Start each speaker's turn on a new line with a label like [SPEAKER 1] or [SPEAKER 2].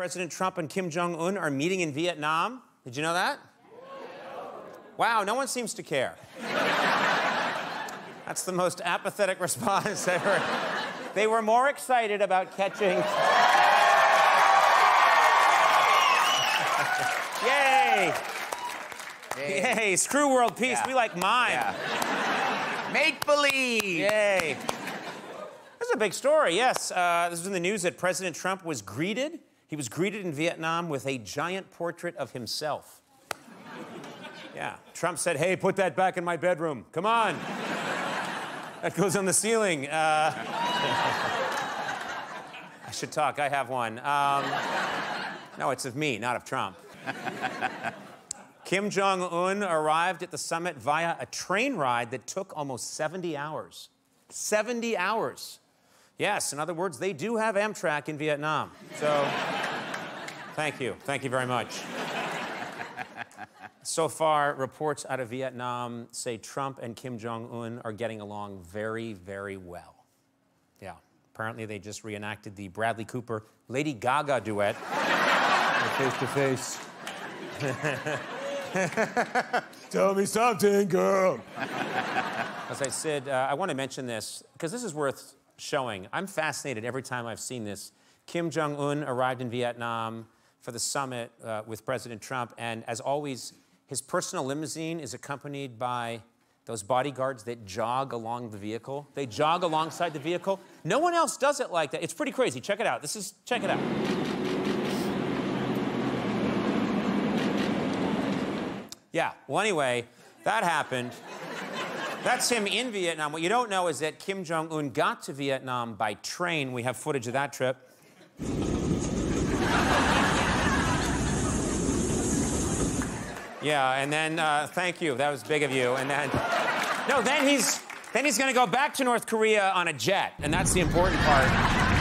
[SPEAKER 1] President Trump and Kim Jong un are meeting in Vietnam. Did you know that? Wow, no one seems to care. That's the most apathetic response ever. They were more excited about catching. Yay! Yay! Screw world peace.
[SPEAKER 2] Yeah.
[SPEAKER 1] We like mime.
[SPEAKER 2] Yeah. Make believe.
[SPEAKER 1] Yay! This is a big story. Yes, uh, this was in the news that President Trump was greeted. He was greeted in Vietnam with a giant portrait of himself. Yeah. Trump said, "Hey, put that back in my bedroom. Come on." That goes on the ceiling. Uh, I should talk. I have one. Um, no, it's of me, not of Trump. Kim Jong un arrived at the summit via a train ride that took almost 70 hours. 70 hours. Yes, in other words, they do have Amtrak in Vietnam. So, thank you. Thank you very much. So far, reports out of Vietnam say Trump and Kim Jong un are getting along very, very well. Yeah. Apparently, they just reenacted the Bradley Cooper Lady Gaga duet. Face to face. Tell me something, girl. As I said, uh, I want to mention this because this is worth showing. I'm fascinated every time I've seen this. Kim Jong un arrived in Vietnam for the summit uh, with President Trump, and as always, his personal limousine is accompanied by those bodyguards that jog along the vehicle. They jog alongside the vehicle. No one else does it like that. It's pretty crazy. Check it out. This is, check it out. Yeah, well, anyway, that happened. That's him in Vietnam. What you don't know is that Kim Jong un got to Vietnam by train. We have footage of that trip. Yeah, and then uh, thank you. That was big of you. And then, no, then he's then he's going to go back to North Korea on a jet, and that's the important part.